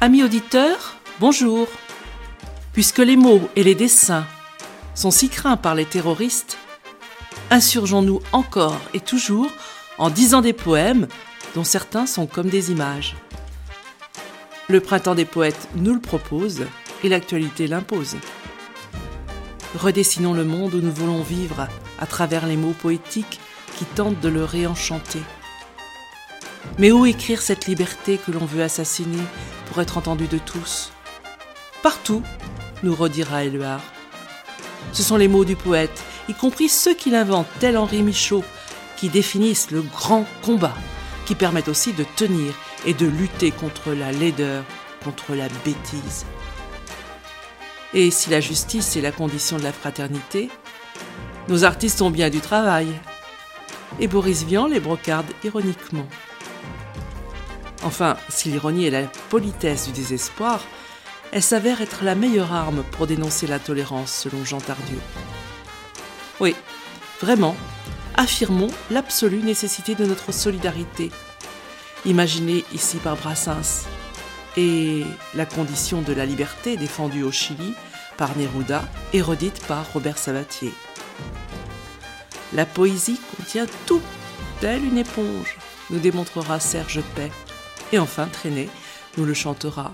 Amis auditeurs, bonjour. Puisque les mots et les dessins sont si craints par les terroristes, insurgeons-nous encore et toujours en disant des poèmes dont certains sont comme des images. Le printemps des poètes nous le propose et l'actualité l'impose. Redessinons le monde où nous voulons vivre à travers les mots poétiques qui tentent de le réenchanter. Mais où écrire cette liberté que l'on veut assassiner pour être entendu de tous? Partout, nous redira Éluard. Ce sont les mots du poète, y compris ceux qu'il invente, tel Henri Michaud, qui définissent le grand combat, qui permettent aussi de tenir et de lutter contre la laideur, contre la bêtise. Et si la justice est la condition de la fraternité, nos artistes ont bien du travail. Et Boris Vian les brocarde ironiquement. Enfin, si l'ironie est la politesse du désespoir, elle s'avère être la meilleure arme pour dénoncer la tolérance, selon Jean Tardieu. Oui, vraiment, affirmons l'absolue nécessité de notre solidarité, imaginée ici par Brassens, et la condition de la liberté défendue au Chili par Neruda et redite par Robert Sabatier. La poésie contient tout, telle une éponge, nous démontrera Serge Pay et enfin Traîné nous le chantera.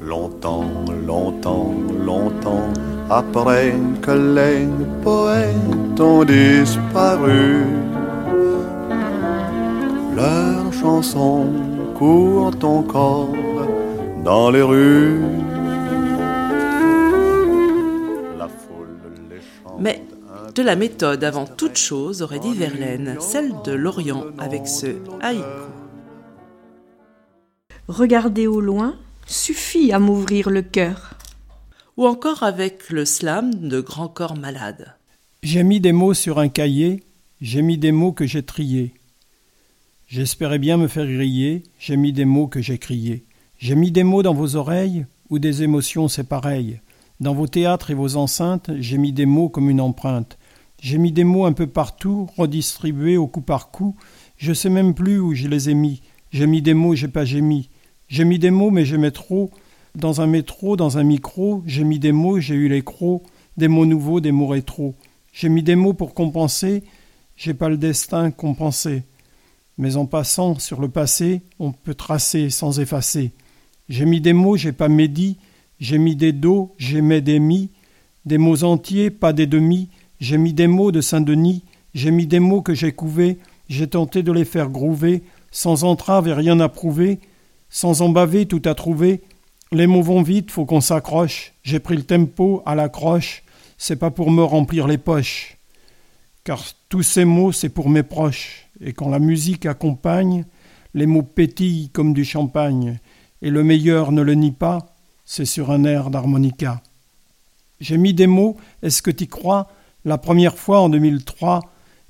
Longtemps, longtemps, longtemps, après que les poètes ont disparu, leurs chansons courent encore dans les rues Mais de la méthode avant toute chose, aurait dit Verlaine, celle de l'Orient avec ce haïku. Regarder au loin suffit à m'ouvrir le cœur. Ou encore avec le slam de Grand Corps Malade. J'ai mis des mots sur un cahier, j'ai mis des mots que j'ai triés. J'espérais bien me faire griller, j'ai mis des mots que j'ai criés. J'ai mis des mots dans vos oreilles, ou des émotions c'est pareil. Dans vos théâtres et vos enceintes, j'ai mis des mots comme une empreinte. J'ai mis des mots un peu partout, redistribués au coup par coup. Je sais même plus où je les ai mis. J'ai mis des mots, j'ai pas gémi. J'ai mis des mots, mais j'aimais trop. Dans un métro, dans un micro, j'ai mis des mots, j'ai eu les crocs. Des mots nouveaux, des mots rétro. J'ai mis des mots pour compenser. J'ai pas le destin compensé. Mais en passant sur le passé, on peut tracer sans effacer. J'ai mis des mots, j'ai pas médit. J'ai mis des dos, j'ai mis des mi, des mots entiers, pas des demi, j'ai mis des mots de Saint-Denis, j'ai mis des mots que j'ai couvés, j'ai tenté de les faire grouver, sans entrave et rien à prouver, sans en baver tout à trouver. Les mots vont vite, faut qu'on s'accroche, j'ai pris le tempo à la croche, c'est pas pour me remplir les poches. Car tous ces mots, c'est pour mes proches, et quand la musique accompagne, les mots pétillent comme du champagne, et le meilleur ne le nie pas, c'est sur un air d'harmonica. J'ai mis des mots, est-ce que t'y crois? La première fois en 2003,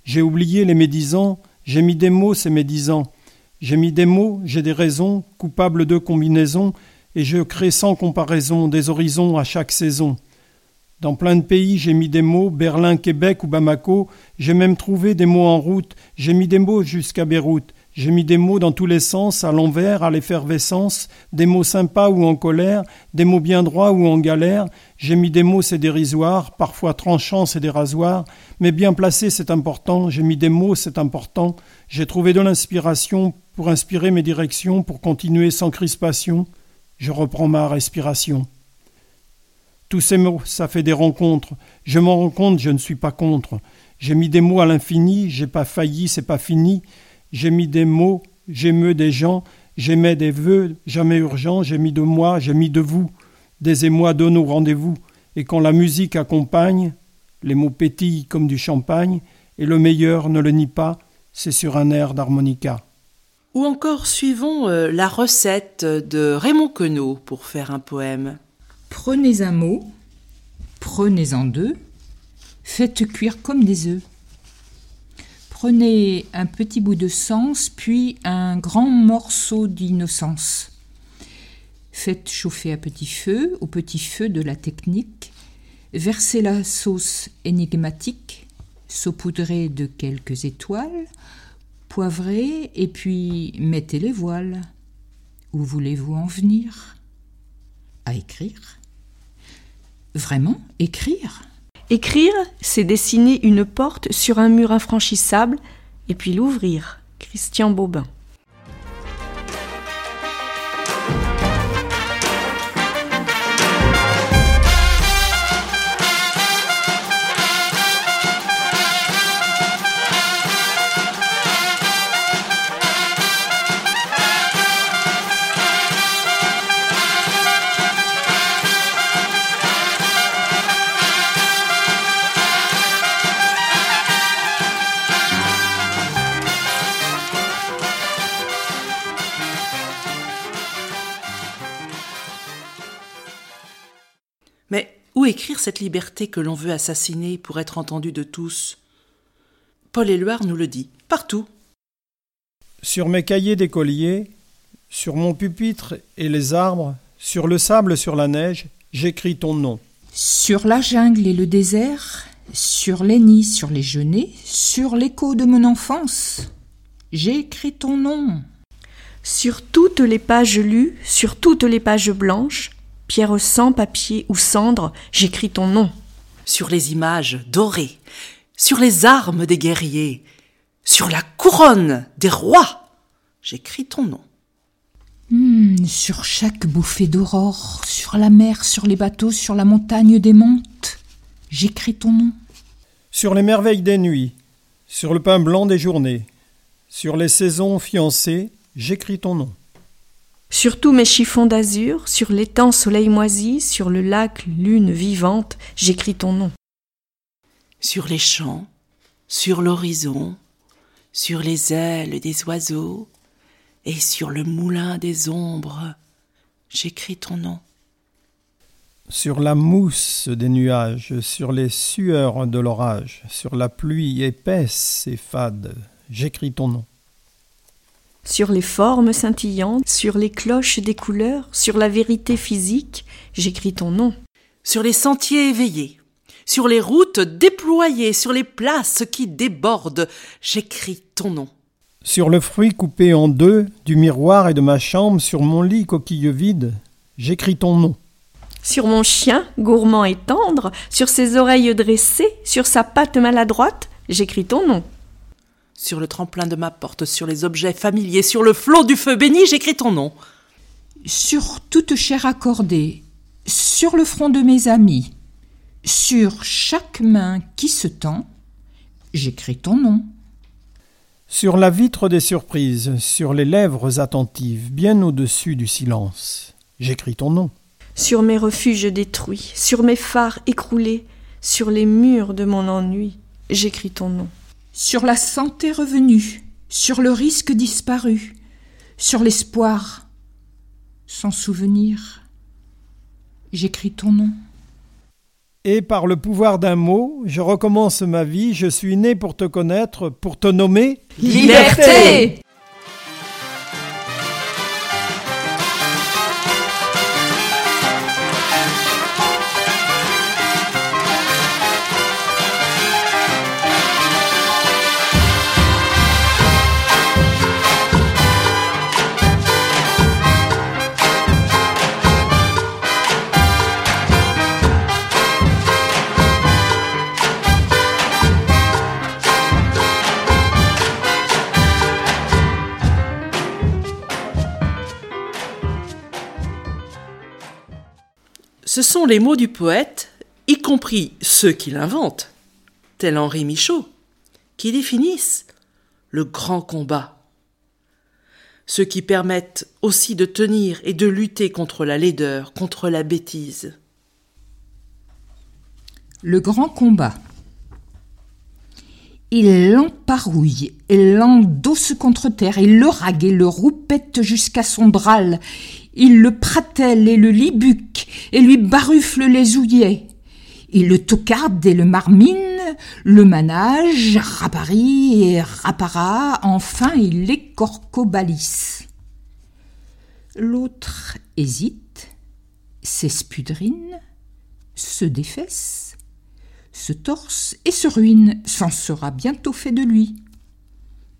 j'ai oublié les médisants, j'ai mis des mots, c'est médisant. J'ai mis des mots, j'ai des raisons, coupables de combinaison, et je crée sans comparaison des horizons à chaque saison. Dans plein de pays, j'ai mis des mots, Berlin, Québec ou Bamako, j'ai même trouvé des mots en route, j'ai mis des mots jusqu'à Beyrouth, j'ai mis des mots dans tous les sens, à l'envers, à l'effervescence, des mots sympas ou en colère, des mots bien droits ou en galère, j'ai mis des mots c'est dérisoire, parfois tranchants c'est des rasoirs, mais bien placés c'est important, j'ai mis des mots c'est important, j'ai trouvé de l'inspiration pour inspirer mes directions, pour continuer sans crispation, je reprends ma respiration. Tous ces mots, ça fait des rencontres. Je m'en rends compte, je ne suis pas contre. J'ai mis des mots à l'infini, j'ai pas failli, c'est pas fini. J'ai mis des mots, j'émeux des gens, j'émets des vœux, jamais urgents, j'ai mis de moi, j'ai mis de vous. Des émois de nos rendez-vous. Et quand la musique accompagne, les mots pétillent comme du champagne, et le meilleur ne le nie pas, c'est sur un air d'harmonica. Ou encore suivons euh, la recette de Raymond Queneau pour faire un poème. Prenez un mot, prenez-en deux, faites cuire comme des œufs. Prenez un petit bout de sens, puis un grand morceau d'innocence. Faites chauffer à petit feu, au petit feu de la technique. Versez la sauce énigmatique, saupoudrez de quelques étoiles, poivrez et puis mettez les voiles. Où voulez-vous en venir? À écrire Vraiment Écrire Écrire, c'est dessiner une porte sur un mur infranchissable et puis l'ouvrir. Christian Bobin. Cette liberté que l'on veut assassiner pour être entendu de tous Paul Éluard nous le dit, partout. Sur mes cahiers d'écolier, sur mon pupitre et les arbres, sur le sable, sur la neige, j'écris ton nom. Sur la jungle et le désert, sur les nids, sur les genêts, sur l'écho de mon enfance, j'ai écrit ton nom. Sur toutes les pages lues, sur toutes les pages blanches, pierre sans papier ou cendre, j'écris ton nom. Sur les images dorées, sur les armes des guerriers, sur la couronne des rois, j'écris ton nom. Hmm, sur chaque bouffée d'aurore, sur la mer, sur les bateaux, sur la montagne des montes, j'écris ton nom. Sur les merveilles des nuits, sur le pain blanc des journées, sur les saisons fiancées, j'écris ton nom. Sur tous mes chiffons d'azur, sur l'étang soleil moisi, sur le lac lune vivante, j'écris ton nom. Sur les champs, sur l'horizon, sur les ailes des oiseaux, et sur le moulin des ombres, j'écris ton nom. Sur la mousse des nuages, sur les sueurs de l'orage, sur la pluie épaisse et fade, j'écris ton nom. Sur les formes scintillantes, sur les cloches des couleurs, sur la vérité physique, j'écris ton nom. Sur les sentiers éveillés, sur les routes déployées, sur les places qui débordent, j'écris ton nom. Sur le fruit coupé en deux du miroir et de ma chambre, sur mon lit coquille vide, j'écris ton nom. Sur mon chien, gourmand et tendre, sur ses oreilles dressées, sur sa patte maladroite, j'écris ton nom. Sur le tremplin de ma porte, sur les objets familiers, sur le flot du feu béni, j'écris ton nom. Sur toute chair accordée, sur le front de mes amis, sur chaque main qui se tend, j'écris ton nom. Sur la vitre des surprises, sur les lèvres attentives, bien au-dessus du silence, j'écris ton nom. Sur mes refuges détruits, sur mes phares écroulés, sur les murs de mon ennui, j'écris ton nom. Sur la santé revenue, sur le risque disparu, sur l'espoir sans souvenir, j'écris ton nom. Et par le pouvoir d'un mot, je recommence ma vie, je suis né pour te connaître, pour te nommer. Liberté Ce sont les mots du poète, y compris ceux qu'il invente, tel Henri Michaud, qui définissent le grand combat. Ceux qui permettent aussi de tenir et de lutter contre la laideur, contre la bêtise. Le grand combat. Il l'emparouille et l'endosse contre terre, il le rague et le roupette jusqu'à son bral, il le pratelle et le libuque et lui barufle les ouillets. Il le tocarde et le marmine, le manage, raparie et rapara, enfin il l'écorcobalisse. L'autre hésite, s'espudrine, se défesse, se torse et se ruine, s'en sera bientôt fait de lui.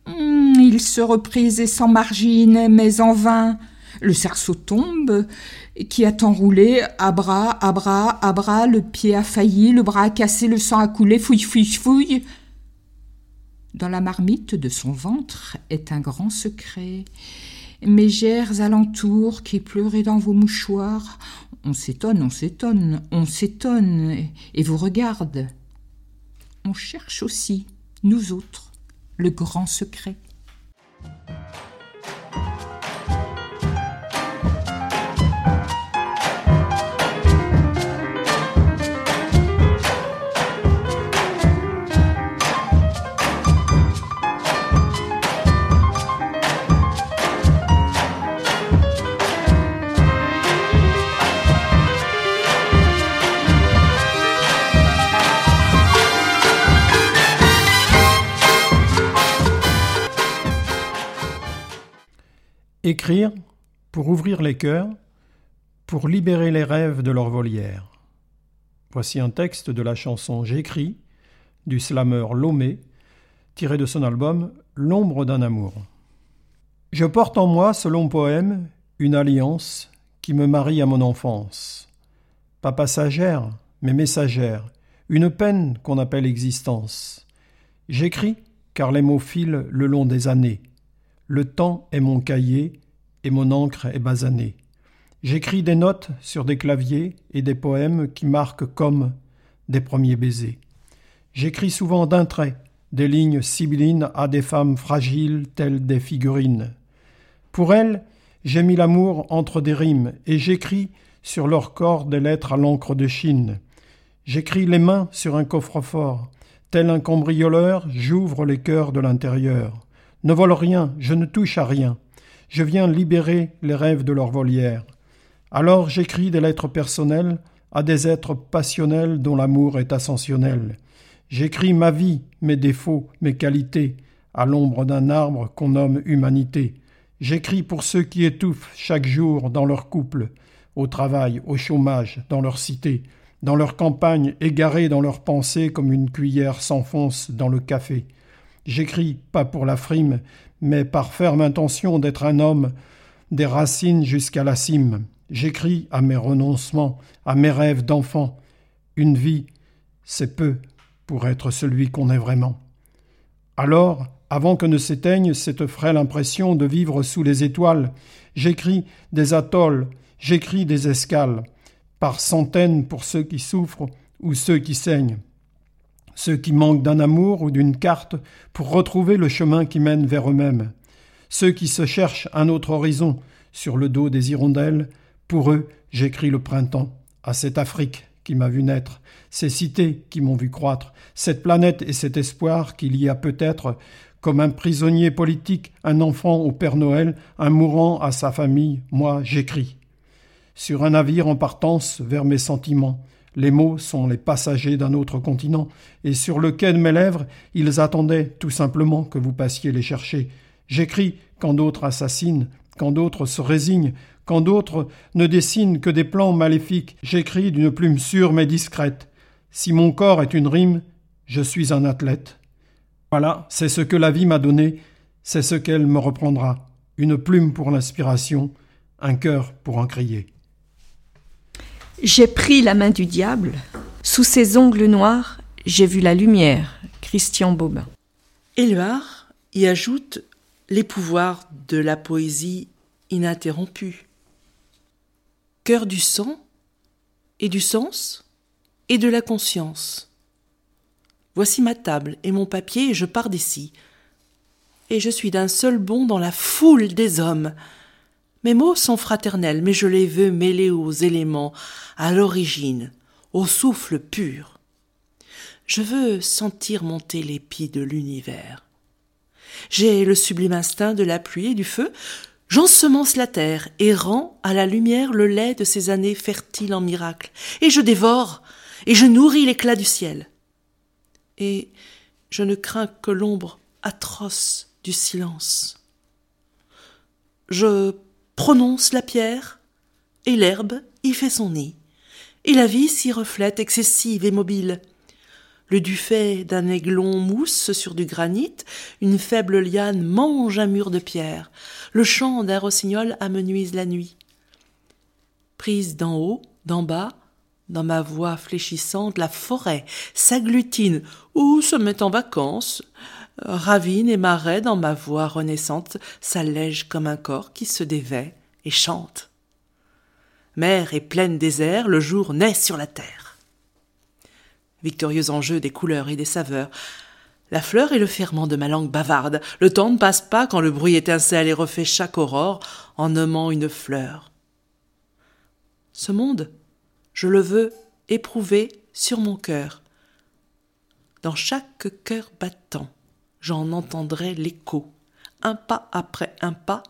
Hmm, il se reprise et s'en margine, mais en vain. Le cerceau tombe, qui a tant roulé, à bras, à bras, à bras, le pied a failli, le bras a cassé, le sang a coulé, fouille, fouille, fouille. Dans la marmite de son ventre est un grand secret. Mégères alentours qui pleuraient dans vos mouchoirs, on s'étonne, on s'étonne, on s'étonne, et vous regarde. On cherche aussi, nous autres, le grand secret. Écrire pour ouvrir les cœurs, pour libérer les rêves de leur volière. Voici un texte de la chanson J'écris du slammer Lomé, tiré de son album L'ombre d'un amour. Je porte en moi ce long poème, une alliance qui me marie à mon enfance. Pas passagère, mais messagère, une peine qu'on appelle existence. J'écris car les mots filent le long des années le temps est mon cahier et mon encre est basanée. J'écris des notes sur des claviers et des poèmes qui marquent comme des premiers baisers. J'écris souvent d'un trait des lignes sibyllines à des femmes fragiles telles des figurines. Pour elles, j'ai mis l'amour entre des rimes et j'écris sur leur corps des lettres à l'encre de Chine. J'écris les mains sur un coffre-fort. Tel un cambrioleur, j'ouvre les cœurs de l'intérieur. Ne vole rien, je ne touche à rien. Je viens libérer les rêves de leur volière. Alors j'écris des lettres personnelles à des êtres passionnels dont l'amour est ascensionnel. J'écris ma vie, mes défauts, mes qualités, à l'ombre d'un arbre qu'on nomme humanité. J'écris pour ceux qui étouffent chaque jour dans leur couple, au travail, au chômage, dans leur cité, dans leur campagne, égarés dans leurs pensées comme une cuillère s'enfonce dans le café. J'écris pas pour la frime, mais par ferme intention d'être un homme, des racines jusqu'à la cime. J'écris à mes renoncements, à mes rêves d'enfant. Une vie, c'est peu pour être celui qu'on est vraiment. Alors, avant que ne s'éteigne cette frêle impression de vivre sous les étoiles, j'écris des atolls, j'écris des escales, par centaines pour ceux qui souffrent ou ceux qui saignent ceux qui manquent d'un amour ou d'une carte pour retrouver le chemin qui mène vers eux-mêmes, ceux qui se cherchent un autre horizon sur le dos des hirondelles, pour eux j'écris le printemps, à cette Afrique qui m'a vu naître, ces cités qui m'ont vu croître, cette planète et cet espoir qu'il y a peut-être, comme un prisonnier politique, un enfant au Père Noël, un mourant à sa famille, moi j'écris. Sur un navire en partance vers mes sentiments, les mots sont les passagers d'un autre continent, et sur le quai de mes lèvres, ils attendaient tout simplement que vous passiez les chercher. J'écris quand d'autres assassinent, quand d'autres se résignent, quand d'autres ne dessinent que des plans maléfiques. J'écris d'une plume sûre mais discrète. Si mon corps est une rime, je suis un athlète. Voilà, c'est ce que la vie m'a donné, c'est ce qu'elle me reprendra. Une plume pour l'inspiration, un cœur pour en crier. J'ai pris la main du diable. Sous ses ongles noirs, j'ai vu la lumière. Christian Bobin. Éluard y ajoute les pouvoirs de la poésie ininterrompue. Cœur du sang, et du sens et de la conscience. Voici ma table et mon papier et je pars d'ici. Et je suis d'un seul bond dans la foule des hommes. Mes mots sont fraternels, mais je les veux mêler aux éléments, à l'origine, au souffle pur. Je veux sentir monter l'épi de l'univers. J'ai le sublime instinct de la pluie et du feu. J'ensemence la terre et rends à la lumière le lait de ces années fertiles en miracles. Et je dévore et je nourris l'éclat du ciel. Et je ne crains que l'ombre atroce du silence. Je prononce la pierre, et l'herbe y fait son nid, et la vie s'y reflète excessive et mobile. Le dufet d'un aiglon mousse sur du granit, une faible liane mange un mur de pierre, le chant d'un rossignol amenuise la nuit. Prise d'en haut, d'en bas, dans ma voix fléchissante, la forêt s'agglutine ou se met en vacances, ravine et marais dans ma voix renaissante s'allègent comme un corps qui se dévait et chante. Mer et pleine désert, le jour naît sur la terre. Victorieux enjeu des couleurs et des saveurs, la fleur est le ferment de ma langue bavarde. Le temps ne passe pas quand le bruit étincelle et refait chaque aurore en nommant une fleur. Ce monde, je le veux éprouver sur mon cœur. Dans chaque cœur battant, j'en entendrai l'écho. Un pas après un pas,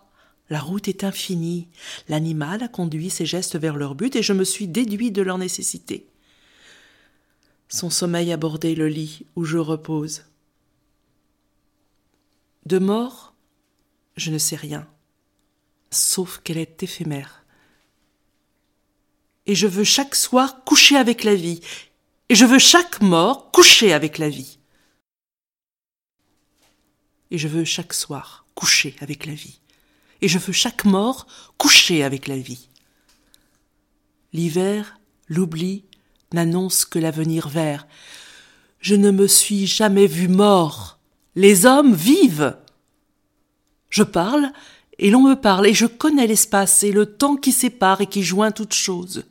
la route est infinie. L'animal a conduit ses gestes vers leur but et je me suis déduit de leur nécessité. Son sommeil a bordé le lit où je repose. De mort, je ne sais rien, sauf qu'elle est éphémère. Et je veux chaque soir coucher avec la vie, et je veux chaque mort coucher avec la vie et je veux chaque soir coucher avec la vie, et je veux chaque mort coucher avec la vie. L'hiver, l'oubli, n'annonce que l'avenir vert. Je ne me suis jamais vu mort. Les hommes vivent. Je parle, et l'on me parle, et je connais l'espace et le temps qui sépare et qui joint toutes choses.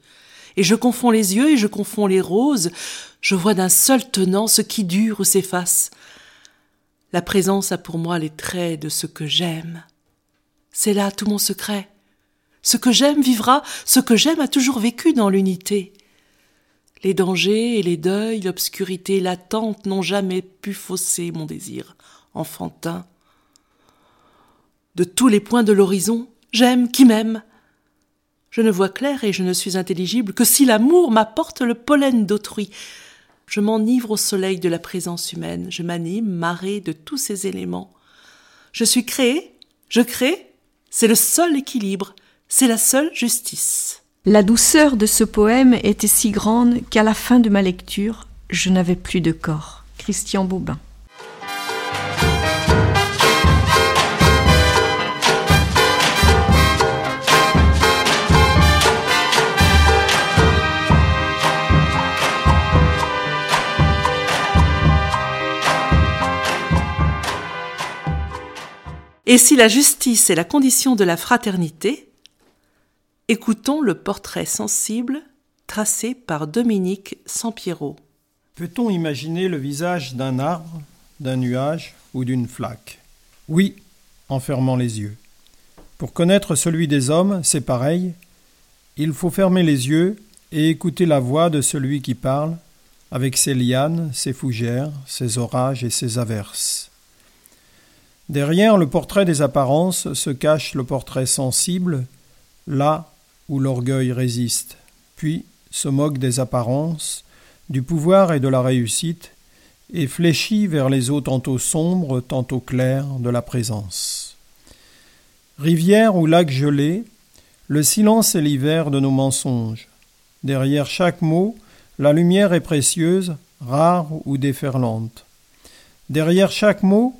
Et je confonds les yeux et je confonds les roses, je vois d'un seul tenant ce qui dure ou s'efface. La présence a pour moi les traits de ce que j'aime. C'est là tout mon secret. Ce que j'aime vivra, ce que j'aime a toujours vécu dans l'unité. Les dangers et les deuils, l'obscurité latente n'ont jamais pu fausser mon désir enfantin. De tous les points de l'horizon, j'aime qui m'aime. Je ne vois clair et je ne suis intelligible que si l'amour m'apporte le pollen d'autrui, je m'enivre au soleil de la présence humaine, je m'anime, marée de tous ces éléments. Je suis créé, je crée, c'est le seul équilibre, c'est la seule justice. La douceur de ce poème était si grande qu'à la fin de ma lecture, je n'avais plus de corps. Christian Bobin. Et si la justice est la condition de la fraternité, écoutons le portrait sensible tracé par Dominique Sampiero. Peut-on imaginer le visage d'un arbre, d'un nuage ou d'une flaque? Oui, en fermant les yeux. Pour connaître celui des hommes, c'est pareil. Il faut fermer les yeux et écouter la voix de celui qui parle, avec ses lianes, ses fougères, ses orages et ses averses. Derrière le portrait des apparences se cache le portrait sensible, là où l'orgueil résiste, puis se moque des apparences, du pouvoir et de la réussite, et fléchit vers les eaux tantôt sombres, tantôt claires de la présence. Rivière ou lac gelé, le silence est l'hiver de nos mensonges. Derrière chaque mot, la lumière est précieuse, rare ou déferlante. Derrière chaque mot,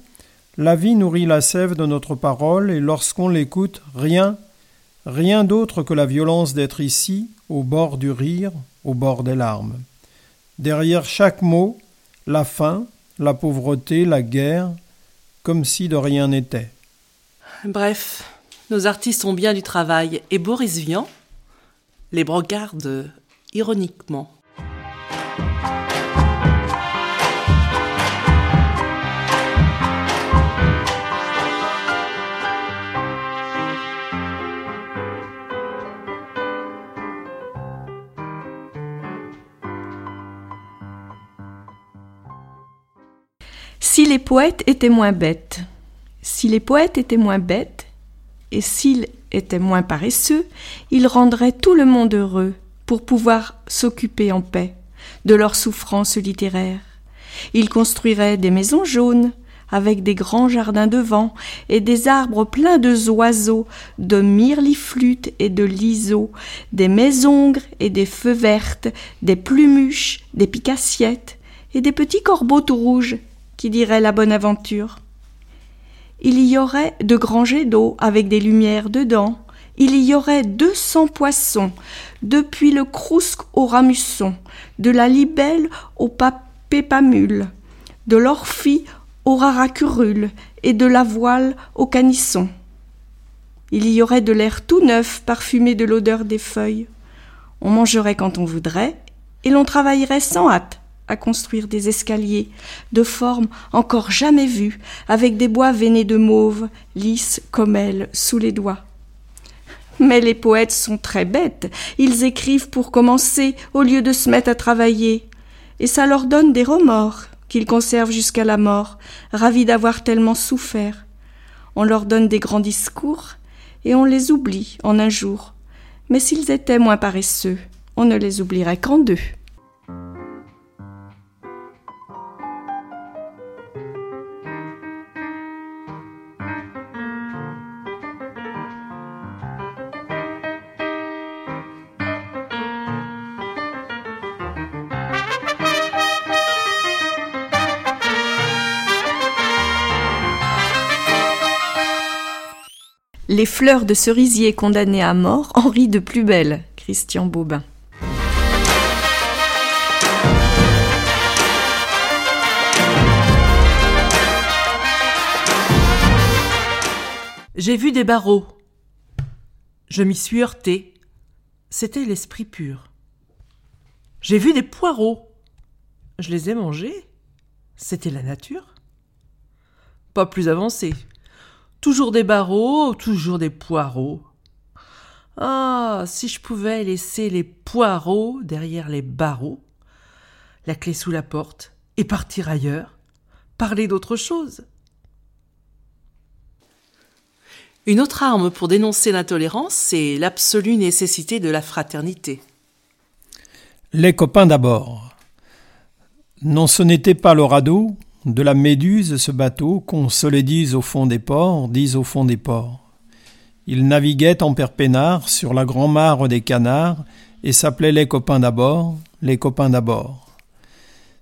la vie nourrit la sève de notre parole, et lorsqu'on l'écoute, rien, rien d'autre que la violence d'être ici, au bord du rire, au bord des larmes. Derrière chaque mot, la faim, la pauvreté, la guerre, comme si de rien n'était. Bref, nos artistes ont bien du travail, et Boris Vian, les brocardes ironiquement. Les poètes étaient moins bêtes, si les poètes étaient moins bêtes, et s'ils étaient moins paresseux, ils rendraient tout le monde heureux pour pouvoir s'occuper en paix de leurs souffrances littéraires. Ils construiraient des maisons jaunes, avec des grands jardins devant et des arbres pleins de oiseaux, de myrliflutes et de liseaux, des maisongres et des feux vertes, des plumuches, des picassiettes et des petits corbeaux tout rouges qui diraient la bonne aventure. Il y aurait de grands jets d'eau avec des lumières dedans. Il y aurait deux cents poissons, depuis le crousque au ramusson, de la libelle au papépamule, de l'orphie au raracurule et de la voile au canisson. Il y aurait de l'air tout neuf parfumé de l'odeur des feuilles. On mangerait quand on voudrait, et l'on travaillerait sans hâte à construire des escaliers de forme encore jamais vue, avec des bois veinés de mauve, lisses comme elle, sous les doigts. Mais les poètes sont très bêtes, ils écrivent pour commencer au lieu de se mettre à travailler, et ça leur donne des remords qu'ils conservent jusqu'à la mort, ravis d'avoir tellement souffert. On leur donne des grands discours, et on les oublie en un jour. Mais s'ils étaient moins paresseux, on ne les oublierait qu'en deux. Les fleurs de cerisier condamnées à mort en rient de plus belle. Christian Bobin. J'ai vu des barreaux. Je m'y suis heurté. C'était l'esprit pur. J'ai vu des poireaux. Je les ai mangés. C'était la nature. Pas plus avancé. Toujours des barreaux, toujours des poireaux. Ah, si je pouvais laisser les poireaux derrière les barreaux, la clé sous la porte, et partir ailleurs, parler d'autre chose. Une autre arme pour dénoncer l'intolérance, c'est l'absolue nécessité de la fraternité. Les copains d'abord. Non, ce n'était pas le radeau, de la méduse, ce bateau, qu'on se le dise au fond des ports, dise au fond des ports. Il naviguait en perpénard sur la grand-mare des canards et s'appelait les copains d'abord, les copains d'abord.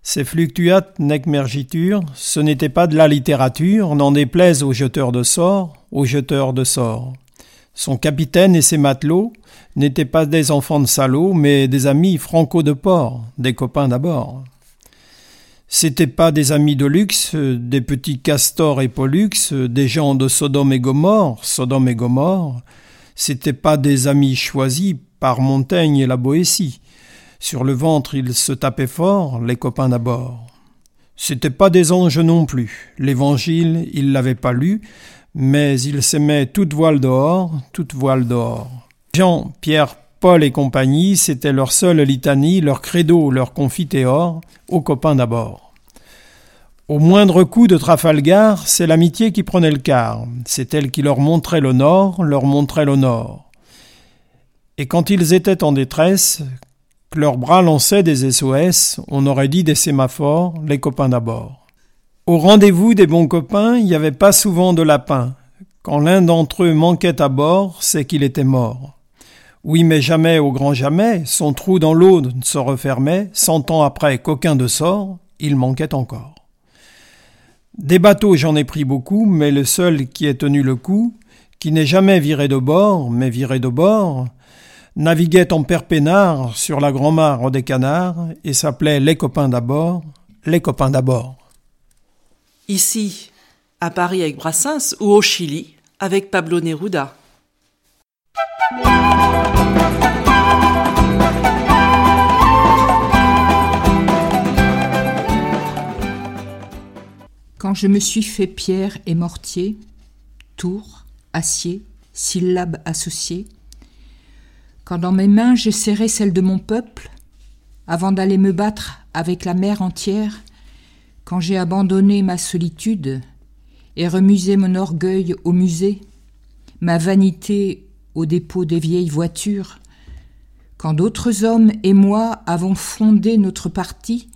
Ces fluctuates nec mergiture, ce n'était pas de la littérature, n'en déplaise aux jeteurs de sorts, aux jeteurs de sorts. Son capitaine et ses matelots n'étaient pas des enfants de salauds, mais des amis franco de port, des copains d'abord. C'étaient pas des amis de luxe, des petits castors et pollux, des gens de Sodome et Gomorre, Sodome et Gomorre. C'étaient pas des amis choisis par Montaigne et la Boétie. Sur le ventre, ils se tapaient fort, les copains d'abord. C'étaient pas des anges non plus. L'évangile, ils l'avaient pas lu, mais ils s'aimaient toute voile dehors, toute voile dehors. Jean, Pierre, Et compagnie, c'était leur seule litanie, leur credo, leur confitéor, aux copains d'abord. Au moindre coup de Trafalgar, c'est l'amitié qui prenait le quart, c'est elle qui leur montrait le nord, leur montrait le nord. Et quand ils étaient en détresse, que leurs bras lançaient des SOS, on aurait dit des sémaphores, les copains d'abord. Au rendez-vous des bons copains, il n'y avait pas souvent de lapin. Quand l'un d'entre eux manquait à bord, c'est qu'il était mort. Oui, mais jamais, au grand jamais, son trou dans l'eau ne se refermait, cent ans après qu'aucun de sort, il manquait encore. Des bateaux j'en ai pris beaucoup, mais le seul qui ait tenu le coup, qui n'est jamais viré de bord, mais viré de bord, naviguait en perpénard sur la grand-mare des canards et s'appelait Les copains d'abord, les copains d'abord. Ici, à Paris avec Brassens ou au Chili avec Pablo Neruda. Quand je me suis fait pierre et mortier, tour, acier, syllabe associée. quand dans mes mains j'ai serré celle de mon peuple, avant d'aller me battre avec la mer entière, quand j'ai abandonné ma solitude et remusé mon orgueil au musée, ma vanité au dépôt des vieilles voitures, quand d'autres hommes et moi avons fondé notre parti,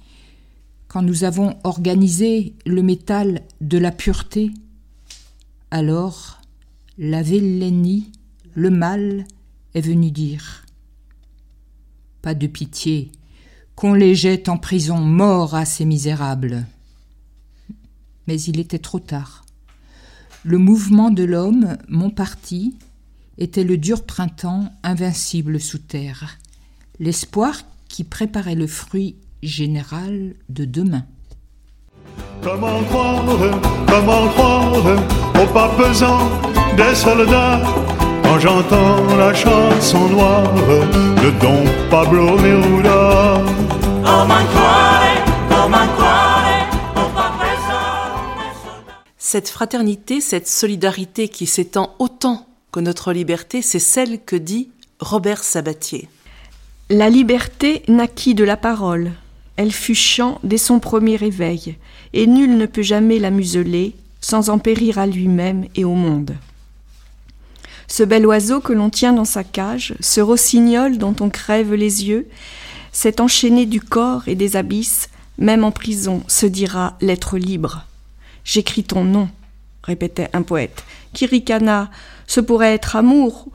quand nous avons organisé le métal de la pureté, alors la vélénie, le mal, est venu dire Pas de pitié, qu'on les jette en prison morts à ces misérables. Mais il était trop tard. Le mouvement de l'homme, mon parti, était le dur printemps invincible sous terre, l'espoir qui préparait le fruit général de demain. Comment croire, comment croire au pas pesant des soldats? Quand j'entends la chanson noire de Don Pablo Neruda. Comment croire, comment croire au pas pesant des soldats? Cette fraternité, cette solidarité qui s'étend autant que notre liberté, c'est celle que dit Robert Sabatier. La liberté naquit de la parole. Elle fut chant dès son premier réveil, et nul ne peut jamais la museler sans en périr à lui-même et au monde. Ce bel oiseau que l'on tient dans sa cage, ce rossignol dont on crève les yeux, cet enchaîné du corps et des abysses, même en prison, se dira l'être libre. J'écris ton nom, répétait un poète, qui ricana, ce pourrait être amour,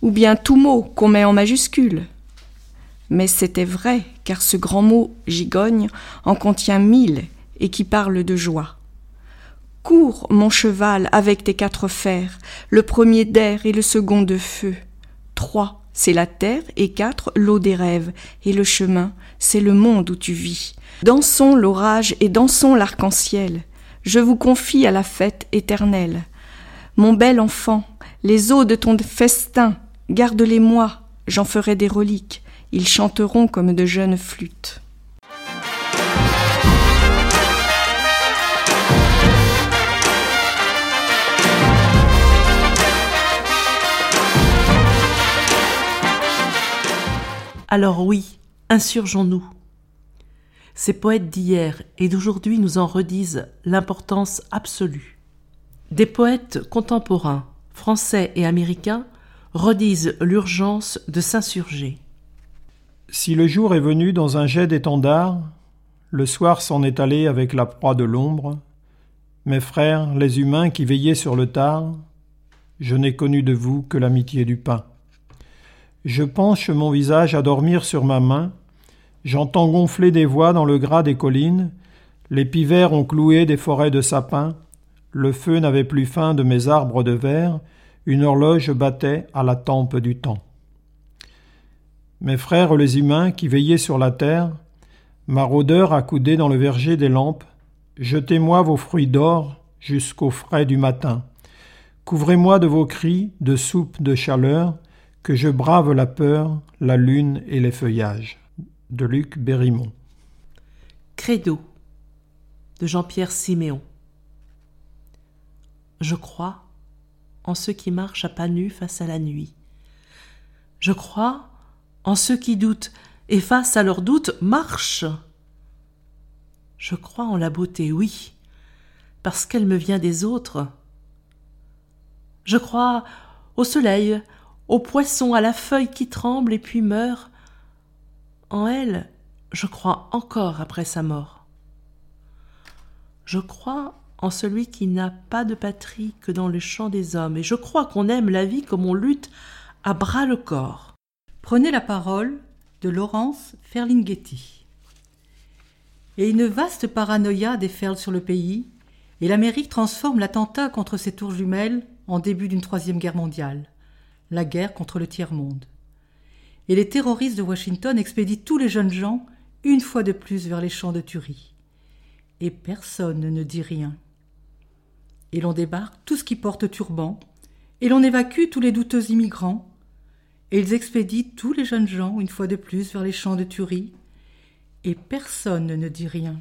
ou bien tout mot qu'on met en majuscule. Mais c'était vrai, car ce grand mot gigogne en contient mille et qui parle de joie. Cours, mon cheval, avec tes quatre fers, le premier d'air et le second de feu. Trois, c'est la terre, et quatre, l'eau des rêves, et le chemin, c'est le monde où tu vis. Dansons l'orage et dansons l'arc-en-ciel. Je vous confie à la fête éternelle. Mon bel enfant, les eaux de ton festin, garde-les-moi, j'en ferai des reliques. Ils chanteront comme de jeunes flûtes. Alors oui, insurgeons-nous. Ces poètes d'hier et d'aujourd'hui nous en redisent l'importance absolue. Des poètes contemporains, français et américains, redisent l'urgence de s'insurger. Si le jour est venu dans un jet d'étendard, le soir s'en est allé avec la proie de l'ombre, mes frères, les humains qui veillaient sur le tard, je n'ai connu de vous que l'amitié du pain. Je penche mon visage à dormir sur ma main, j'entends gonfler des voix dans le gras des collines, les pivers ont cloué des forêts de sapins, le feu n'avait plus faim de mes arbres de verre, une horloge battait à la tempe du temps. Mes frères les humains qui veillaient sur la terre, maraudeurs accoudés dans le verger des lampes, jetez-moi vos fruits d'or jusqu'au frais du matin. Couvrez-moi de vos cris de soupe de chaleur, que je brave la peur, la lune et les feuillages. De Luc Berrimont. Credo de Jean-Pierre Siméon. Je crois en ceux qui marchent à pas nus face à la nuit. Je crois en ceux qui doutent et face à leurs doutes marchent. Je crois en la beauté, oui, parce qu'elle me vient des autres. Je crois au soleil, au poisson, à la feuille qui tremble et puis meurt. En elle, je crois encore après sa mort. Je crois en celui qui n'a pas de patrie que dans le champ des hommes, et je crois qu'on aime la vie comme on lutte à bras le corps. Prenez la parole de Laurence Ferlinghetti. Et une vaste paranoïa déferle sur le pays, et l'Amérique transforme l'attentat contre ses tours jumelles en début d'une troisième guerre mondiale, la guerre contre le tiers-monde. Et les terroristes de Washington expédient tous les jeunes gens une fois de plus vers les champs de tuerie. Et personne ne dit rien. Et l'on débarque tout ce qui porte turban, et l'on évacue tous les douteux immigrants, et ils expédient tous les jeunes gens une fois de plus vers les champs de tuerie, et personne ne dit rien.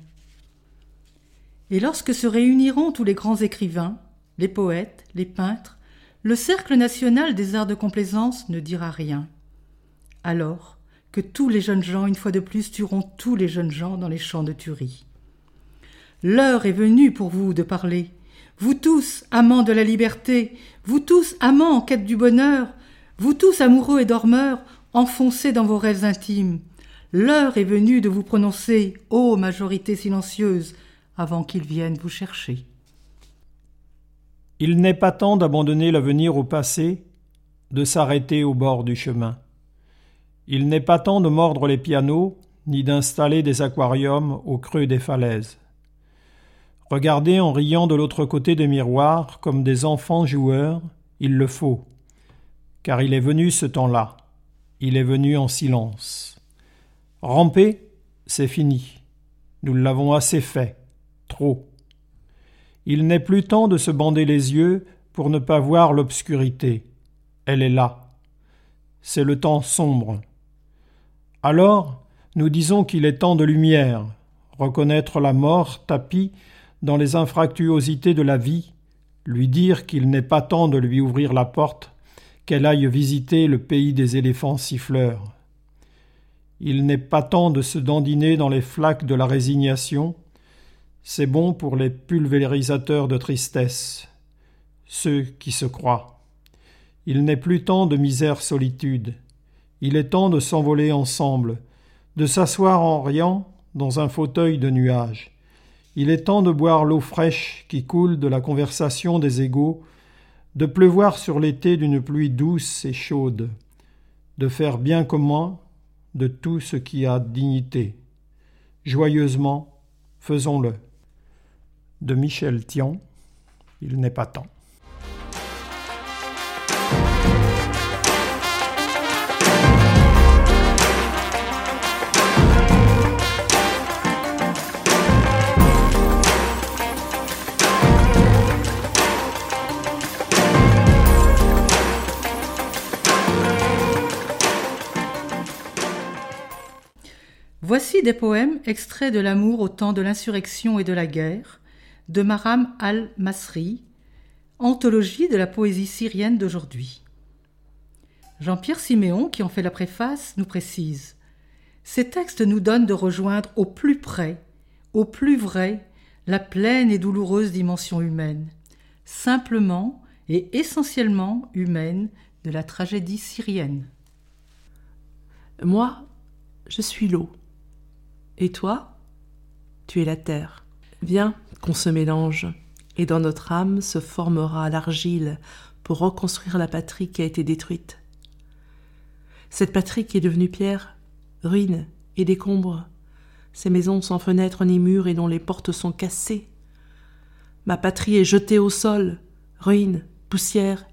Et lorsque se réuniront tous les grands écrivains, les poètes, les peintres, le cercle national des arts de complaisance ne dira rien. Alors que tous les jeunes gens, une fois de plus, tueront tous les jeunes gens dans les champs de tuerie. L'heure est venue pour vous de parler. Vous tous, amants de la liberté, vous tous, amants en quête du bonheur, vous tous, amoureux et dormeurs, enfoncés dans vos rêves intimes. L'heure est venue de vous prononcer, ô majorité silencieuse, avant qu'ils viennent vous chercher. Il n'est pas temps d'abandonner l'avenir au passé, de s'arrêter au bord du chemin. Il n'est pas temps de mordre les pianos, ni d'installer des aquariums au creux des falaises. Regardez en riant de l'autre côté des miroirs comme des enfants joueurs, il le faut, car il est venu ce temps-là, il est venu en silence. Ramper, c'est fini, nous l'avons assez fait, trop. Il n'est plus temps de se bander les yeux pour ne pas voir l'obscurité. Elle est là. C'est le temps sombre. Alors, nous disons qu'il est temps de lumière, reconnaître la mort tapie dans les infractuosités de la vie, lui dire qu'il n'est pas temps de lui ouvrir la porte, qu'elle aille visiter le pays des éléphants siffleurs. Il n'est pas temps de se dandiner dans les flaques de la résignation, c'est bon pour les pulvérisateurs de tristesse, ceux qui se croient. Il n'est plus temps de misère solitude. Il est temps de s'envoler ensemble, de s'asseoir en riant dans un fauteuil de nuages. Il est temps de boire l'eau fraîche qui coule de la conversation des égaux, de pleuvoir sur l'été d'une pluie douce et chaude, de faire bien commun de tout ce qui a dignité. Joyeusement, faisons-le de Michel Thion. Il n'est pas temps. Des poèmes extraits de L'amour au temps de l'insurrection et de la guerre, de Maram al-Masri, anthologie de la poésie syrienne d'aujourd'hui. Jean-Pierre Siméon, qui en fait la préface, nous précise Ces textes nous donnent de rejoindre au plus près, au plus vrai, la pleine et douloureuse dimension humaine, simplement et essentiellement humaine de la tragédie syrienne. Moi, je suis l'eau. Et toi, tu es la terre. Viens, qu'on se mélange, et dans notre âme se formera l'argile pour reconstruire la patrie qui a été détruite. Cette patrie qui est devenue pierre, ruine et décombre, ces maisons sans fenêtres ni murs et dont les portes sont cassées. Ma patrie est jetée au sol, ruine, poussière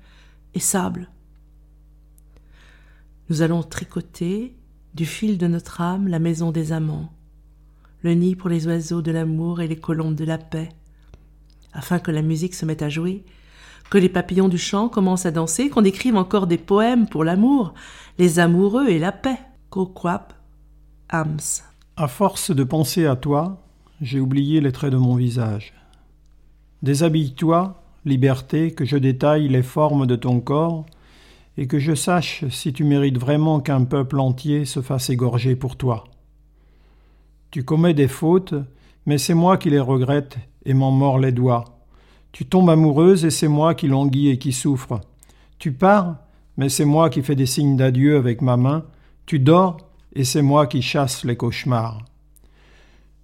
et sable. Nous allons tricoter du fil de notre âme la maison des amants, le nid pour les oiseaux de l'amour et les colombes de la paix, afin que la musique se mette à jouer, que les papillons du chant commencent à danser, qu'on écrive encore des poèmes pour l'amour, les amoureux et la paix. Coquap, Ams. À force de penser à toi, j'ai oublié les traits de mon visage. Déshabille-toi, liberté, que je détaille les formes de ton corps, et que je sache si tu mérites vraiment qu'un peuple entier se fasse égorger pour toi. Tu commets des fautes, mais c'est moi qui les regrette et m'en mords les doigts. Tu tombes amoureuse et c'est moi qui languis et qui souffre. Tu pars, mais c'est moi qui fais des signes d'adieu avec ma main. Tu dors et c'est moi qui chasse les cauchemars.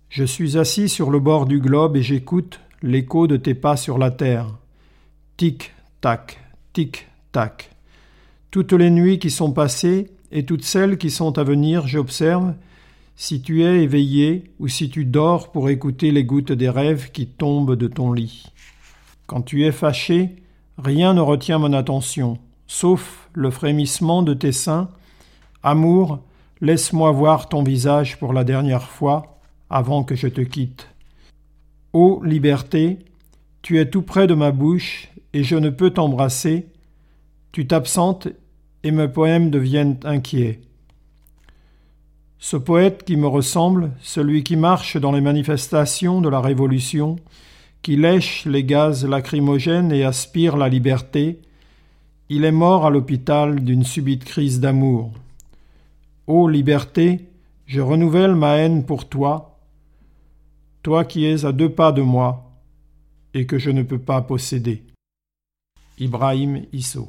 Je suis assis sur le bord du globe et j'écoute l'écho de tes pas sur la terre. Tic, tac, tic, tac. Toutes les nuits qui sont passées et toutes celles qui sont à venir, j'observe si tu es éveillé ou si tu dors pour écouter les gouttes des rêves qui tombent de ton lit. Quand tu es fâché, rien ne retient mon attention, sauf le frémissement de tes seins. Amour, laisse-moi voir ton visage pour la dernière fois avant que je te quitte. Ô liberté, tu es tout près de ma bouche et je ne peux t'embrasser. Tu t'absentes et mes poèmes deviennent inquiets. Ce poète qui me ressemble, celui qui marche dans les manifestations de la Révolution, qui lèche les gaz lacrymogènes et aspire la liberté, il est mort à l'hôpital d'une subite crise d'amour. Ô liberté, je renouvelle ma haine pour toi, toi qui es à deux pas de moi et que je ne peux pas posséder. Ibrahim Isso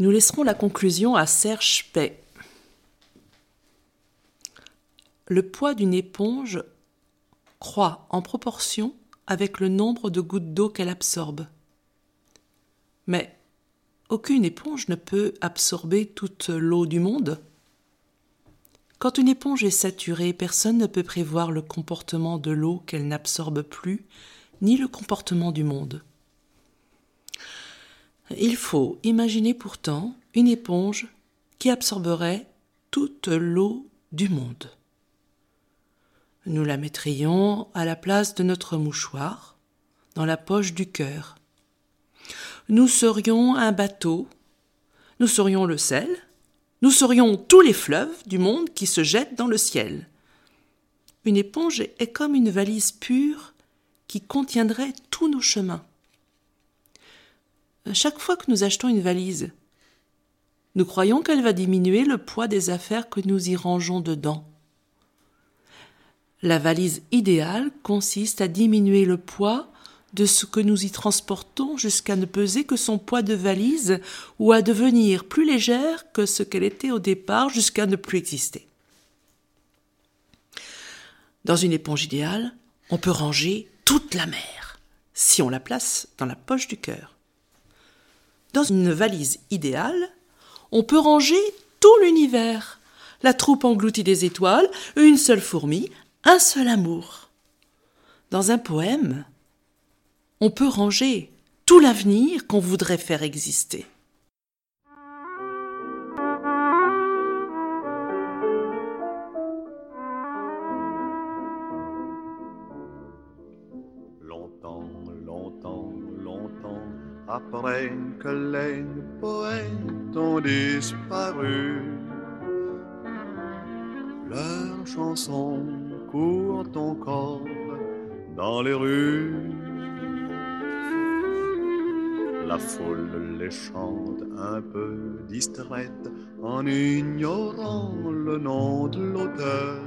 Nous laisserons la conclusion à Serge Pay. Le poids d'une éponge croît en proportion avec le nombre de gouttes d'eau qu'elle absorbe. Mais aucune éponge ne peut absorber toute l'eau du monde. Quand une éponge est saturée, personne ne peut prévoir le comportement de l'eau qu'elle n'absorbe plus, ni le comportement du monde. Il faut imaginer pourtant une éponge qui absorberait toute l'eau du monde. Nous la mettrions à la place de notre mouchoir, dans la poche du cœur. Nous serions un bateau, nous serions le sel, nous serions tous les fleuves du monde qui se jettent dans le ciel. Une éponge est comme une valise pure qui contiendrait tous nos chemins chaque fois que nous achetons une valise. Nous croyons qu'elle va diminuer le poids des affaires que nous y rangeons dedans. La valise idéale consiste à diminuer le poids de ce que nous y transportons jusqu'à ne peser que son poids de valise ou à devenir plus légère que ce qu'elle était au départ jusqu'à ne plus exister. Dans une éponge idéale, on peut ranger toute la mer si on la place dans la poche du cœur. Dans une valise idéale, on peut ranger tout l'univers. La troupe engloutit des étoiles, une seule fourmi, un seul amour. Dans un poème, on peut ranger tout l'avenir qu'on voudrait faire exister. Après que les poètes ont disparu. Leurs chansons courent encore dans les rues. La foule les chante un peu distraite en ignorant le nom de l'auteur.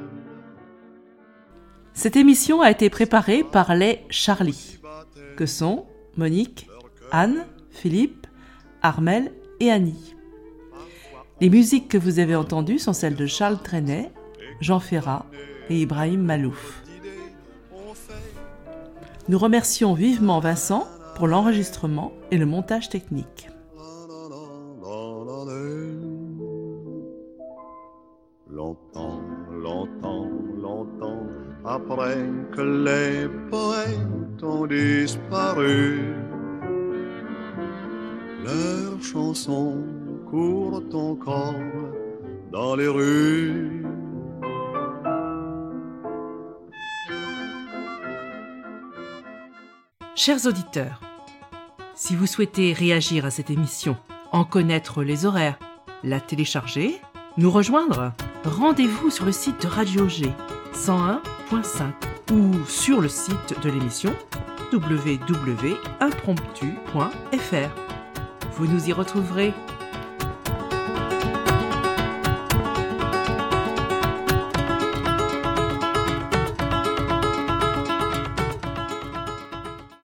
Cette émission a été préparée par les Charlie, que sont Monique, Anne, Philippe, Armel et Annie. Les musiques que vous avez entendues sont celles de Charles Trenet, Jean Ferrat et Ibrahim Malouf. Nous remercions vivement Vincent pour l'enregistrement et le montage technique. Leurs chansons courent encore dans les rues. Chers auditeurs, si vous souhaitez réagir à cette émission, en connaître les horaires, la télécharger, nous rejoindre, rendez-vous sur le site de Radio G 101.5 ou sur le site de l'émission www.impromptu.fr. Vous nous y retrouverez